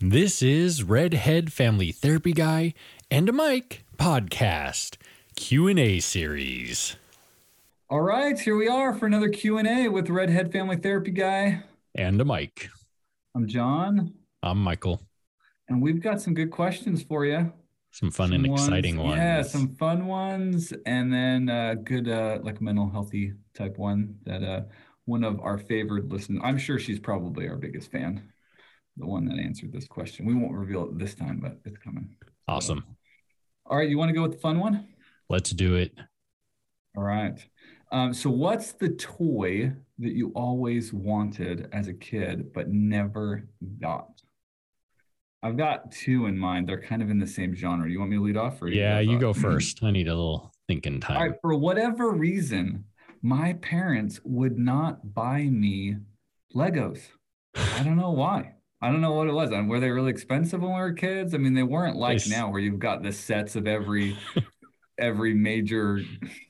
This is Redhead Family Therapy Guy and a Mike podcast Q&A series. All right, here we are for another Q&A with Redhead Family Therapy Guy. And a Mike. I'm John, I'm Michael. and we've got some good questions for you. Some fun Some and ones- exciting ones. Yeah, some fun ones, and then uh, good, uh, like mental healthy type one that uh, one of our favored listeners. I'm sure she's probably our biggest fan. The one that answered this question. We won't reveal it this time, but it's coming. Awesome. All right, you want to go with the fun one? Let's do it. All right. Um, so, what's the toy that you always wanted as a kid but never got? I've got two in mind. They're kind of in the same genre. You want me to lead off? Or Yeah, you go first. I need a little thinking time. right. For whatever reason, my parents would not buy me Legos. I don't know why. I don't know what it was. And were they really expensive when we were kids? I mean, they weren't like Yes. now where you've got the sets of every every major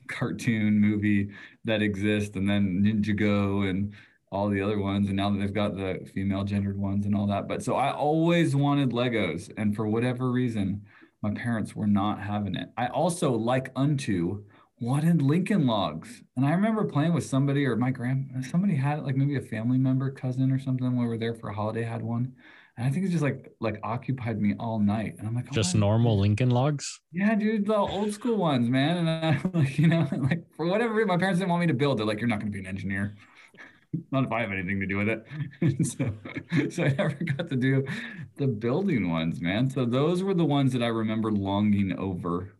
cartoon movie that exists and then Ninjago and all the other ones and now that they've got the female gendered ones and all that. But so I always wanted Legos and for whatever reason my parents were not having it. I also like unto wanted Lincoln Logs. And I remember playing with somebody or my grand somebody had it, like maybe a family member, cousin or something when we were there for a holiday had one. And I think it just like like occupied me all night. And I'm like, oh, Just normal Lincoln logs? yeah, dude, the old school ones, man. And I'm like, you know, like for whatever reason, my parents didn't want me to build. They're like, you're not going to be an engineer. Not if I have anything to do with it. So, so I never got to do the building ones, man. So those were the ones that I remember longing over,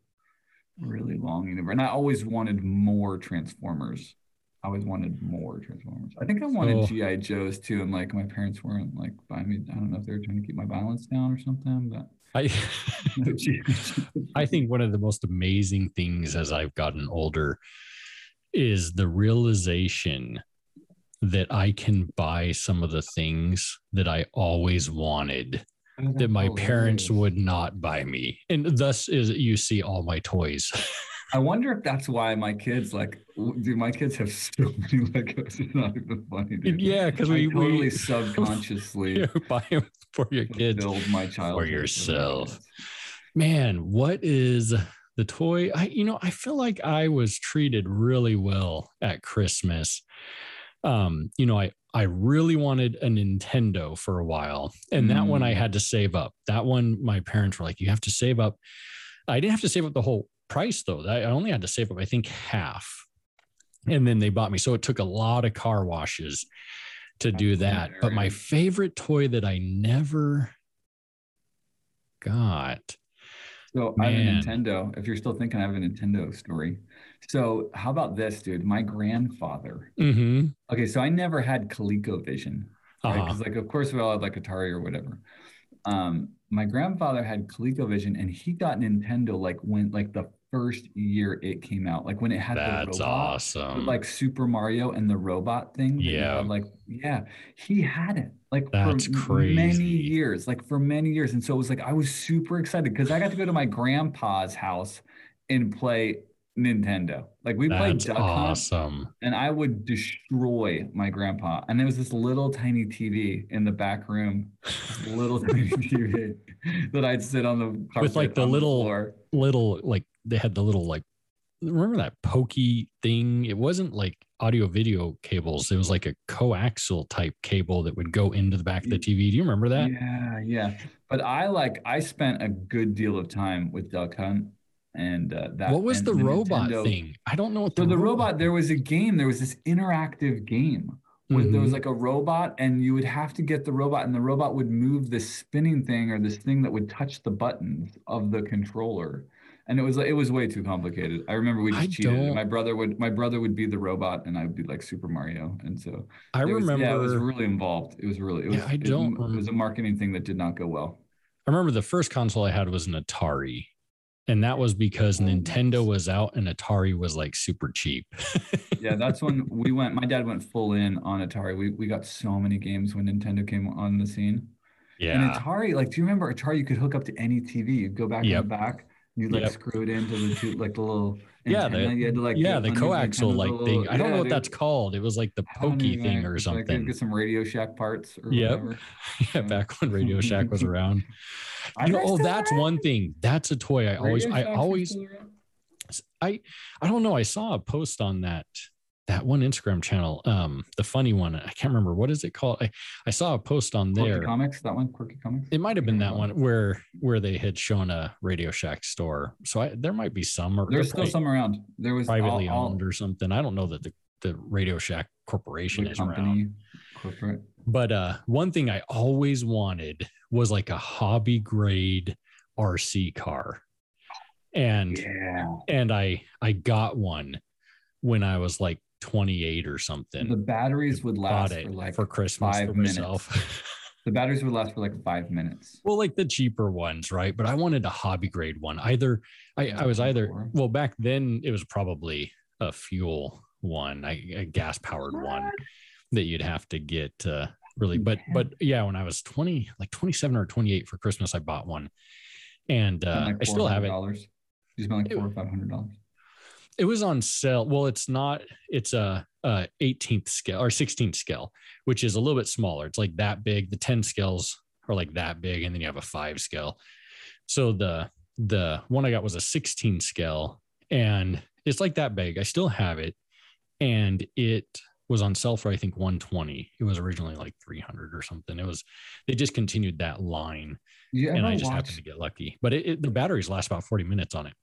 really long over. And I always wanted more Transformers. I always wanted more Transformers. I think I wanted So- GI Joes too, and like my parents weren't like buying me. I don't know if they were trying to keep my balance down or something, but I no G.I. Joes. I think one of the most amazing things as I've gotten older is the realization that I can buy some of the things that I always wanted that my that's parents would not buy me. And thus is you see all my toys. I wonder if that's why my kids like. Do my kids have so many Legos? It's not even funny, dude. yeah, because we, totally we subconsciously buy them for your kids. build my child for yourself. Man, what is the toy? I you know, I feel like I was treated really well at Christmas. Um, you know, I I really wanted a Nintendo for a while, and that one I Mm. had to save up. That one, my parents were like, "You have to save up." I didn't have to save up the whole price though. I only had to save up, I think, half, and then they bought me. So it took a lot of car washes to do that. But my favorite toy that I never got. So I have a Nintendo. If you're still thinking, I have a Nintendo story. So how about this, dude? My grandfather. Mm-hmm. Okay, so I never had ColecoVision. right? Uh-huh. Because like, of course, we all had like Atari or whatever. Um, my grandfather had ColecoVision, and he got Nintendo like when like the first year it came out, like when it had the robot. awesome. like Super Mario and the robot thing. Yeah. had, like yeah, he had it like That's for m- many years, like for many years. And so it was like I was super excited because I got to go to my grandpa's house and play Nintendo. Like we played That's Duck Hunt, awesome. and I would destroy my grandpa. And there was this little tiny TV in the back room, little tiny TV that I'd sit on the carpet like, the little-. Little like they had the little like remember that pokey thing? It wasn't like audio video cables. It was like a coaxial type cable that would go into the back of the TV. Do you remember that? Yeah, yeah. But I like I spent a good deal of time with Duck Hunt and uh, that. what was and the, robot Nintendo- thing? I don't know what So the robot, there was a game. There was this interactive game where there Mhm. was like a robot, and you would have to get the robot, and the robot would move this spinning thing or this thing that would touch the buttons of the controller. And it was like it was way too complicated. I remember we I just cheated. My brother would my brother would be the robot, and I would be like Super Mario. And so I it was- remember yeah, it was really involved. It was really. It was, Yeah, I don't It, was a marketing thing that did not go well. I remember the first console I had was an Atari. And that was because Oh, Nintendo was out and Atari was like super cheap. Yeah, that's when we went. My dad went full in on Atari. We we got so many games when Nintendo came on the scene. Yeah, and. Atari, like, do you remember Atari? You could hook up to any TV. You'd go back in the back, You like Yep. screw it into the two, like the little Yeah, the- you had to like yeah, the coaxial like little- thing. I don't yeah, know what dude. that's called. It was like the pokey thing or It's like, you something. get some Radio Shack parts or Yep. yeah, back when Radio Shack was around. You know, oh, that's one thing. That's a toy I always, I always. I, I don't know. I saw a post on that, that one Instagram channel, um, the funny one. I can't remember what is it called. I, I saw a post on Quirky there. Comics, that one, Quirky Comics. It might have been that one where where they had shown a Radio Shack store. So I, there might be some or There's still some around. There was privately all- owned or something. I don't know that the, the Radio Shack Corporation is around. company, corporate. But uh, one thing I always wanted was like a hobby grade RC car, and Yeah. and I I got one when I was like 28 or something. The batteries would last for like for Christmas five for minutes. myself. the batteries would last for like five minutes. well, like the cheaper ones, right? But I wanted a hobby grade one. Either I, I was either well back then it was probably a fuel one, a gas powered one that you'd have to get uh, really. But Yeah. but yeah, when I was 20, like 27 or 28 for Christmas, I bought one, and uh, like I still have it. $400. You spent like It- four or five hundred dollars. It was on sale. Well, it's not. It's a, a 18th scale or 16th scale, which is a little bit smaller. It's like that big. The 10 scales are like that big, and then you have a five scale. So the the one I got was a 16 scale, and it's like that big. I still have it, and it was on sale for I think 120. It was originally like 300 or something. It was. They just continued that line, and I just watch? happened to get lucky. But it, it, the batteries last about 40 minutes on it.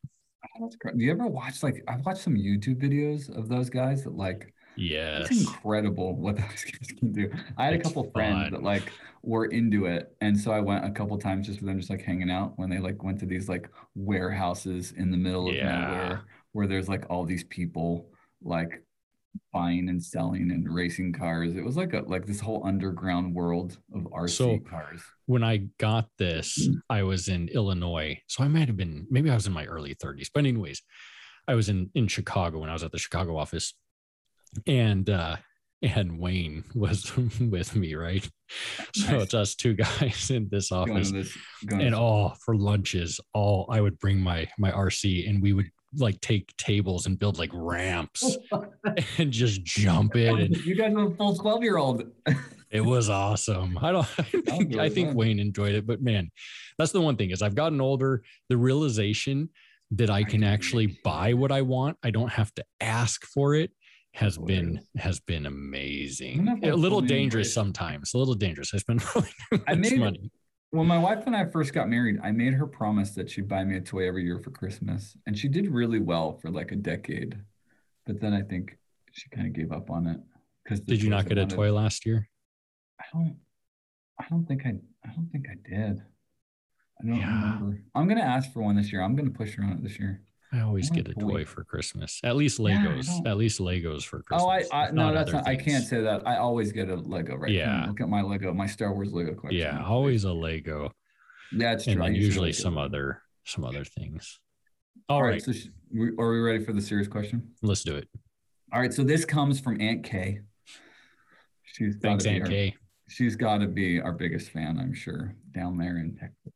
Oh, that's great. Do you ever watch like I've watched some YouTube videos of those guys that like Yes. it's incredible what those guys can do. I had a It's couple friends fun. that like were into it, and so I went a couple times just for them, just like hanging out when they like went to these like warehouses in the middle of Yeah. nowhere where there's like all these people like buying and selling and racing cars. It was like a like this whole underground world of RC So- cars. when I got this, I was in Illinois. So I might have been, maybe I was in my early 30s. But anyways, I was in in Chicago when I was at the Chicago office. And uh and Wayne was with me, right? So Nice. it's us two guys in this office. this, And all for lunches, all I would bring my my RC and we would like take tables and build like ramps and just jump in and you guys are a full 12 year old. it was awesome. I don't I think, I think. Wayne enjoyed it, but man, that's the one thing is I've gotten older. The realization that I can actually buy what I want, I don't have to ask for it, has been has been amazing. don't know if A little dangerous sometimes. A little dangerous. I spend really I made- money. When my wife and I first got married, I made her promise that she'd buy me a toy every year for Christmas. And she did really well for like a decade. But then I think she kind of gave up on it. Because Did you not get a toy last year? I don't I don't think I I don't think I did. I don't Yeah. remember. I'm gonna ask for one this year. I'm gonna push her on it this year. I always get a toy for Christmas. At least Legos. don't- At least Legos for Christmas. Oh, I, I no, that's not, I can't say that. I always get a Lego right. Yeah. Look at my Lego, my Star Wars Lego collection. Yeah, always a Lego. That's it's true. and usually some other some other things. All All right. right, So, sh- are we ready for the serious question? let's do it. All right. So this comes from Aunt Kay. She's Thanks, Aunt our- Kay. She's got to be our biggest fan, I'm sure, down there in Texas,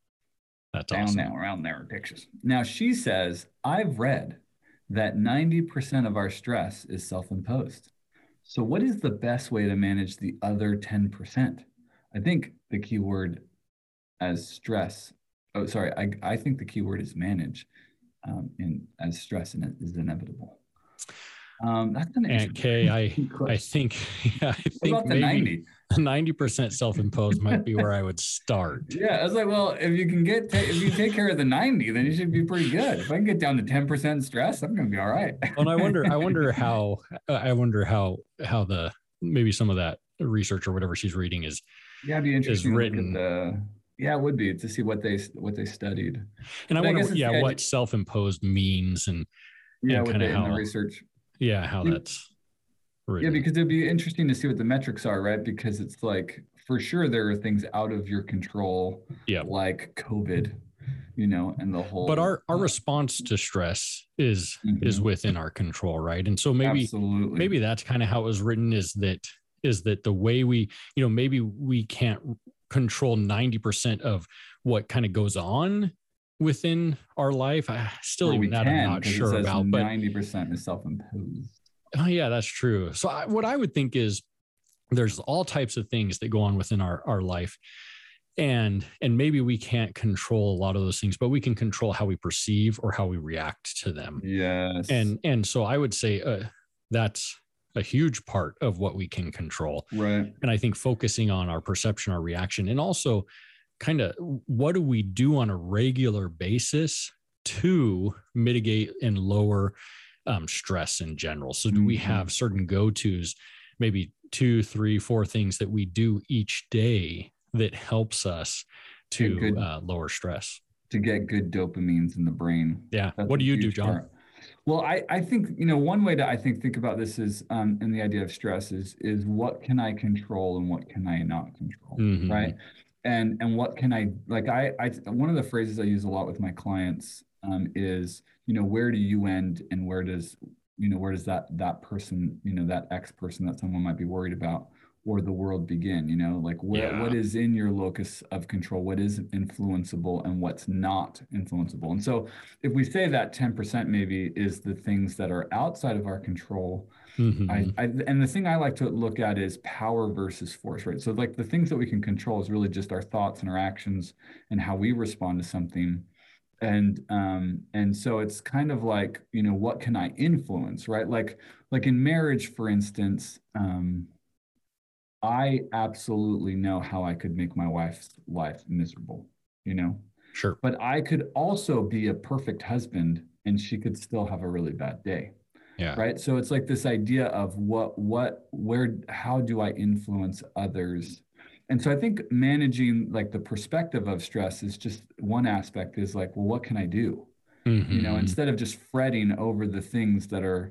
That's down awesome. there, around there in Texas. Now she says, I've read that 90% of our stress is self-imposed. So what is the best way to manage the other 10%? I think the key word as stress. Oh, sorry. I, I think the key word is manage. Um, in as stress and is inevitable. Um, that's an Aunt Kay, I I think yeah, I think maybe 90? ninety percent self-imposed might be where I would start. Yeah, I was like, well, if you can get ta- if you take care of the 90, then you should be pretty good. If I can get down to 10% stress, I'm gonna be all right. And I wonder, I wonder how, I wonder how how the maybe some of that research or whatever she's reading is. yeah, it'd be interesting to at written. the yeah, it would be to see what they what they studied. And I But I wonder, it's yeah, what self-imposed means, and Yeah, And they, the how- research. Yeah, how that's Yeah, because it'd be interesting to see what the metrics are, right? Because it's like for sure there are things out of your control, Yeah. like COVID, you know, and the whole. but our our response to stress is is Mhm. within our control, right? And so maybe absolutely maybe that's kind of how it was written is that is that the way we you know maybe we can't control 90% of what kind of goes on within our life. I still Or even that can, I'm not sure about, but 90% is self-imposed. Oh, yeah, that's true. So I, what I would think is there's all types of things that go on within our our life, and and maybe we can't control a lot of those things, but we can control how we perceive or how we react to them. Yes. And and so I would say uh, that's a huge part of what we can control. right. And I think focusing on our perception, our reaction, and also kind of what do we do on a regular basis to mitigate and lower um, stress in general. So, do we Mhm. have certain go tos, maybe two, three, four things that we do each day that helps us to good. uh, lower stress? To get good dopamines in the brain. Yeah. That's what do you do, John? part. Well, I, I think, you know, one way to I think think about this is um in the idea of stress is is what can I control and what can I not control, Mhm. right? And and what can I like I I one of the phrases I use a lot with my clients um is, you know, where do you end and where does you know where does that that person, you know, that X person that someone might be worried about or the world begin, you know, like where what Yeah. is in your locus of control, what is influenceable and what's not influenceable. And so if we say that 10% maybe is the things that are outside of our control, Mhm. I, I and the thing I like to look at is power versus force, right? So like the things that we can control is really just our thoughts and our actions and how we respond to something. And um and so it's kind of like, you know, what can I influence, right? Like like in marriage, for instance, um I absolutely know how I could make my wife's life miserable, you know? Sure. But I could also be a perfect husband and she could still have a really bad day Yeah. right so it's like this idea of what what where how do i influence others and so i think managing like the perspective of stress is just one aspect is like well what can i do you know Mhm. instead of just fretting over the things that are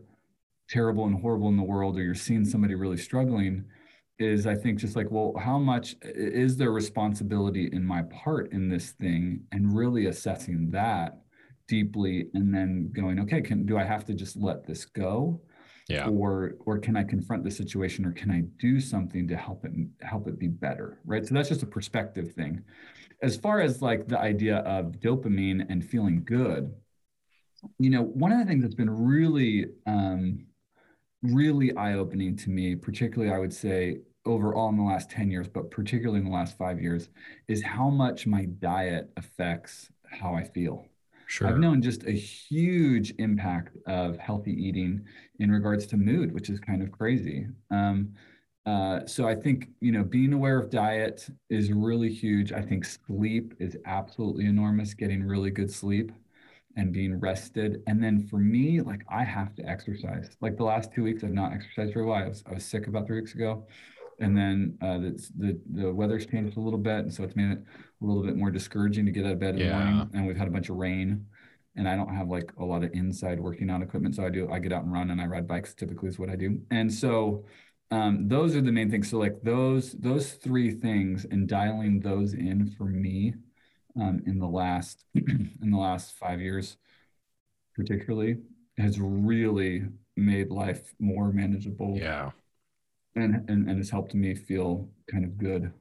terrible and horrible in the world or you're seeing somebody really struggling is i think just like well how much is there responsibility in my part in this thing and really assessing that deeply and then going okay can do i have to just let this go? Yeah. or or can i confront the situation or can i do something to help it help it be better right? So that's just a perspective thing. As far as like the idea of dopamine and feeling good you know one of the things that's been really um really eye-opening to me particularly i would say overall in the last 10 years but particularly in the last five years is how much my diet affects how i feel Sure. I've known just a huge impact of healthy eating in regards to mood, which is kind of crazy. Um, uh, so I think you know being aware of diet is really huge. I think sleep is absolutely enormous. Getting really good sleep and being rested, and then for me, like I have to exercise. Like the last two weeks, I've not exercised very well. I was I was sick about three weeks ago, and then uh, the, the the weather's changed a little bit, and so it's made it a little bit more discouraging to get out of bed in the morning. And we've had a bunch of rain, and I don't have like a lot of inside working out equipment, so I do I get out and run and I ride bikes. Typically, is what I do, and so. Um, those are the main things. So like those those three things and dialing those in for me um, in the last in the last five years, particularly, has really made life more manageable yeah. And, and and has helped me feel kind of good.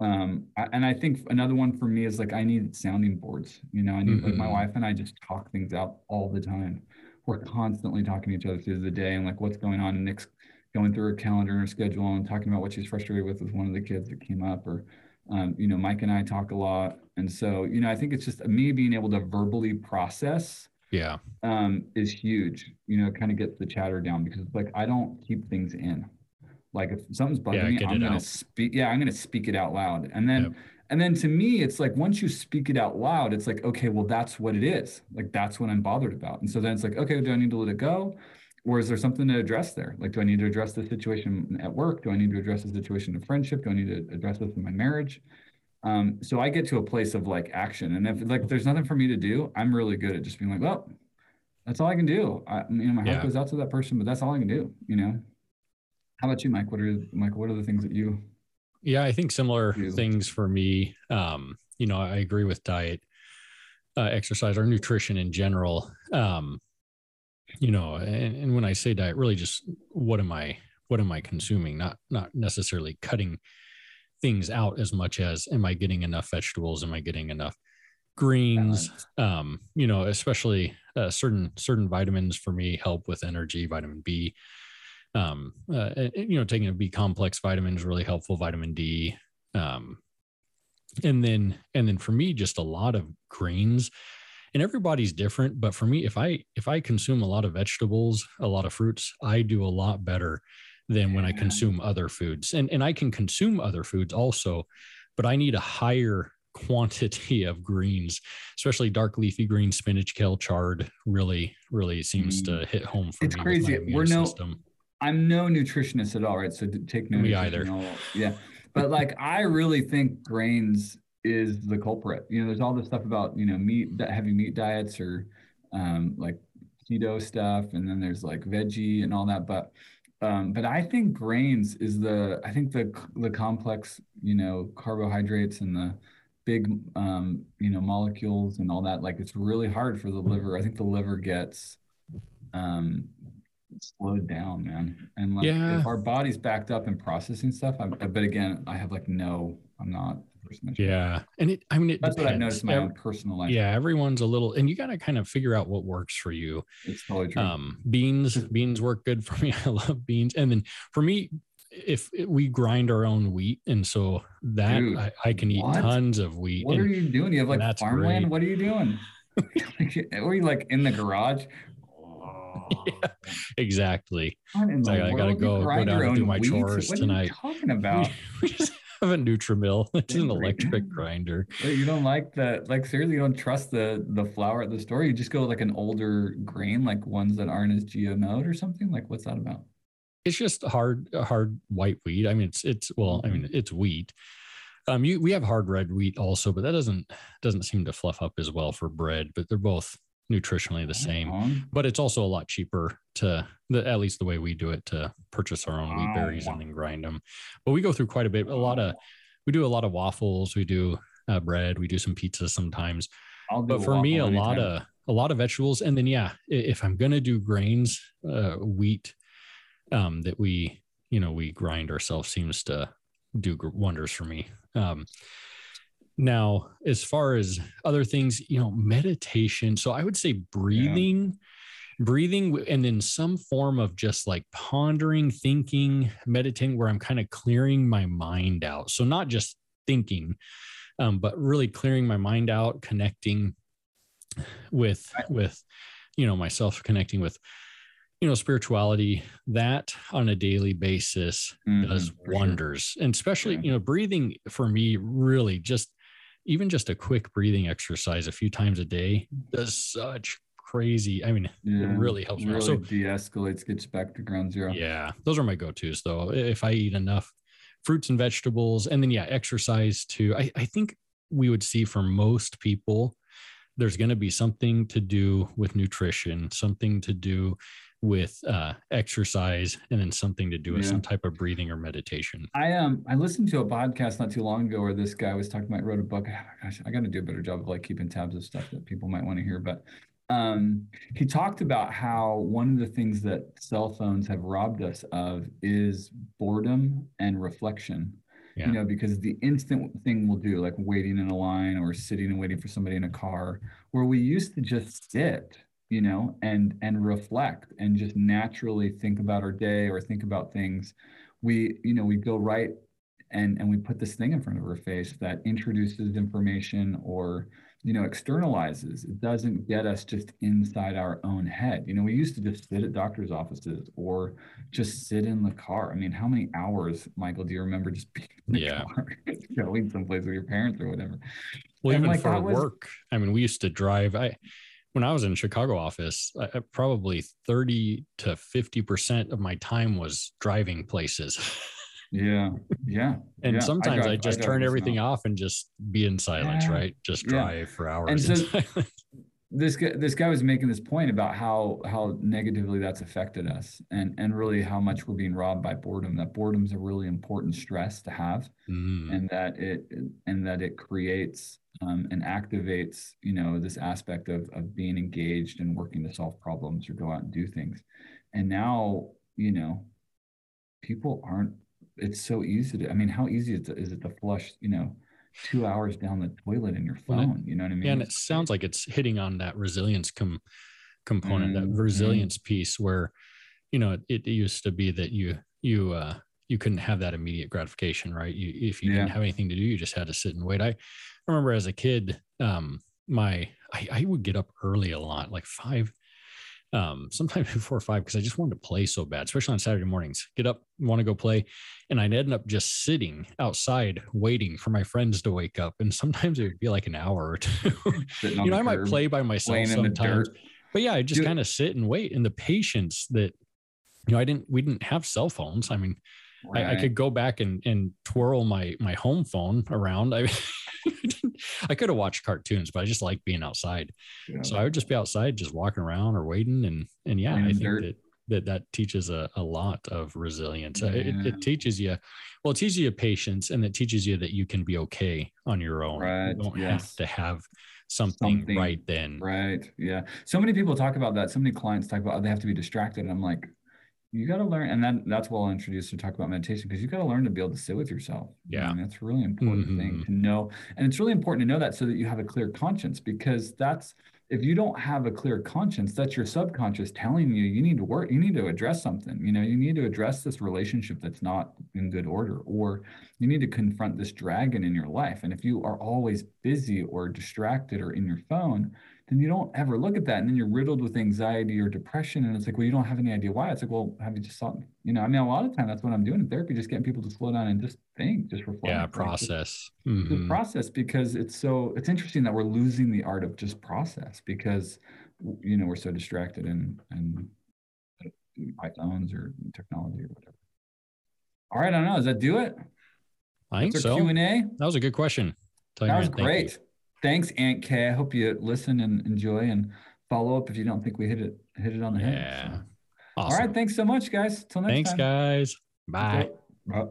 Um, I, and I think another one for me is like I need sounding boards. You know, I need like my Mhm. wife and I just talk things out all the time. We're constantly talking to each other through the day and like what's going on. And Nick's going through her calendar and her schedule and talking about what she's frustrated with with one of the kids that came up. Or, um, you know, Mike and I talk a lot. And so, you know, I think it's just me being able to verbally process Yeah. um, is huge. You know, kind of gets the chatter down because like I don't keep things in. Like if something's bugging Yeah, me, I'm gonna out. speak. Yeah, I'm gonna speak it out loud. And then Yep. and then to me, it's like once you speak it out loud, it's like, okay, well, that's what it is. Like that's what I'm bothered about. And so then it's like, okay, do I need to let it go? Or is there something to address there? Like, do I need to address the situation at work? Do I need to address the situation in friendship? Do I need to address this in my marriage? Um, so I get to a place of like action. And if like there's nothing for me to do, I'm really good at just being like, well, that's all I can do. I, you know, my heart Yeah. goes out to that person, but that's all I can do. You know. How about you, Mike? What are Michael? What are the things that you? Yeah, I think similar You. things for me. Um, you know, I agree with diet, uh, exercise, or nutrition in general. Um, you know, and, and when I say diet, really just what am I what am I consuming? Not not necessarily cutting things out as much as am I getting enough vegetables? Am I getting enough greens um you know especially uh, certain certain vitamins for me help with energy vitamin b um uh, and, you know taking a b complex vitamin is really helpful vitamin d um and then and then for me just a lot of greens and everybody's different but for me if i if i consume a lot of vegetables a lot of fruits i do a lot better than when i consume other foods and and i can consume other foods also but i need a higher quantity of greens, especially dark leafy greens, spinach, kale, chard. Really, really seems mm. to hit home for it's me. It's crazy. We're no. System. I'm no nutritionist at all, right? So take no. Me either. Yeah, but like I really think grains is the culprit. You know, there's all this stuff about you know meat, heavy meat diets or um, like keto stuff, and then there's like veggie and all that. But um, but I think grains is the I think the the complex you know carbohydrates and the big um, you know molecules and all that like it's really hard for the liver i think the liver gets um slowed down man and like yeah. if our body's backed up and processing stuff I'm, but again i have like no i'm not yeah and it i mean it that's depends. what i've noticed in my own personal life yeah everyone's a little and you got to kind of figure out what works for you it's totally true um beans beans work good for me i love beans and then for me if we grind our own wheat, and so that Dude, I, I, can eat what? tons of wheat. What and, are you doing? You have like farmland. Great. What are you doing? are you like in the garage? yeah, exactly. I, gotta go go down and do my chores what tonight. talking about? we just have a Nutrimill. It's an electric grinder. You don't like that? Like seriously, you don't trust the the flour at the store? You just go like an older grain, like ones that aren't as GMO or something. Like what's that about? it's just hard hard white wheat. I mean, it's it's well, I mean, mm-hmm. it's wheat. Um, you we have hard red wheat also, but that doesn't doesn't seem to fluff up as well for bread. But they're both nutritionally the same. But it's also a lot cheaper to the, at least the way we do it to purchase our own wheat berries and then grind them. But we go through quite a bit. A lot of we do a lot of waffles. We do uh, bread. We do some pizza sometimes. But for me, a anytime. lot of a lot of vegetables, and then yeah, if I'm gonna do grains, uh, wheat um, that we you know we grind ourselves seems to do wonders for me um, now as far as other things you know meditation so i would say breathing yeah. breathing and then some form of just like pondering thinking meditating where i'm kind of clearing my mind out so not just thinking um, but really clearing my mind out connecting with with you know myself connecting with you know spirituality that on a daily basis mm-hmm, does wonders sure. and especially yeah. you know breathing for me really just even just a quick breathing exercise a few times a day does such crazy i mean yeah, it really helps really me so de-escalates gets back to ground zero. Yeah those are my go-to's though. If i eat enough fruits and vegetables and then yeah exercise too. I, I think we would see for most people there's going to be something to do with nutrition something to do with uh, exercise and then something to do with yeah. some type of breathing or meditation. I um I listened to a podcast not too long ago where this guy was talking about wrote a book. Gosh, I got to do a better job of like keeping tabs of stuff that people might want to hear. But um, he talked about how one of the things that cell phones have robbed us of is boredom and reflection. Yeah. You know, because the instant thing we'll do, like waiting in a line or sitting and waiting for somebody in a car, where we used to just sit you know and and reflect and just naturally think about our day or think about things we you know we go right and and we put this thing in front of our face that introduces information or you know externalizes it doesn't get us just inside our own head you know we used to just sit at doctors offices or just sit in the car i mean how many hours michael do you remember just being in the yeah. car going someplace with your parents or whatever well and even like, for was, work i mean we used to drive i when I was in Chicago office, I, probably 30 to 50% of my time was driving places. Yeah. Yeah. and yeah. sometimes I, I just I turn everything off and just be in silence, yeah. right? Just drive yeah. for hours. And so this guy, this guy was making this point about how how negatively that's affected us and and really how much we're being robbed by boredom that boredom's a really important stress to have mm. and that it and that it creates um, and activates you know this aspect of of being engaged and working to solve problems or go out and do things and now you know people aren't it's so easy to i mean how easy is it, is it to flush you know two hours down the toilet in your phone. you know what I mean? Yeah, and it sounds like it's hitting on that resilience com- component, mm-hmm. that resilience piece where, you know, it, it, used to be that you you uh you couldn't have that immediate gratification, right? You if you yeah. didn't have anything to do, you just had to sit and wait. I remember as a kid, um, my I, I would get up early a lot, like five, um, sometimes before five, because I just wanted to play so bad, especially on Saturday mornings. Get up, want to go play, and I'd end up just sitting outside waiting for my friends to wake up. And sometimes it would be like an hour or two. you know, I might play by myself sometimes, but yeah, I just kind of sit and wait. And the patience that you know, I didn't. We didn't have cell phones. I mean, Right. I, I, could go back and, and twirl my my home phone around. I I could have watched cartoons, but I just like being outside. Yeah. So I would just be outside, just walking around or waiting. And and yeah, I think dirt. that that that teaches a, a lot of resilience. Yeah. It, it, teaches you, well, it teaches you patience, and it teaches you that you can be okay on your own. Right. You don't yes. have to have something, something, right then. Right. Yeah. So many people talk about that. So many clients talk about they have to be distracted. And I'm like, you got to learn and then that's what i'll introduce to talk about meditation because you got to learn to be able to sit with yourself yeah I mean, that's a really important mm-hmm. thing to know and it's really important to know that so that you have a clear conscience because that's if you don't have a clear conscience that's your subconscious telling you you need to work you need to address something you know you need to address this relationship that's not in good order or you need to confront this dragon in your life and if you are always busy or distracted or in your phone then you don't ever look at that. And then you're riddled with anxiety or depression. And it's like, well, you don't have any idea why. It's like, well, have you just thought, you know, I mean, a lot of time that's what I'm doing in therapy, just getting people to slow down and just think, just reflect. Yeah, process. Just, mm-hmm. process because it's so, it's interesting that we're losing the art of just process because, you know, we're so distracted and, and iPhones or technology or whatever. All right. I don't know. Does that do it? I think so. Q&A? That was a good question. That was great thanks, Aunt Kay. I hope you listen and enjoy and follow up if you don't think we hit it hit it on the head. Yeah. So. Awesome. All right. Thanks so much, guys. Till next thanks, time. guys. Bye. Bye.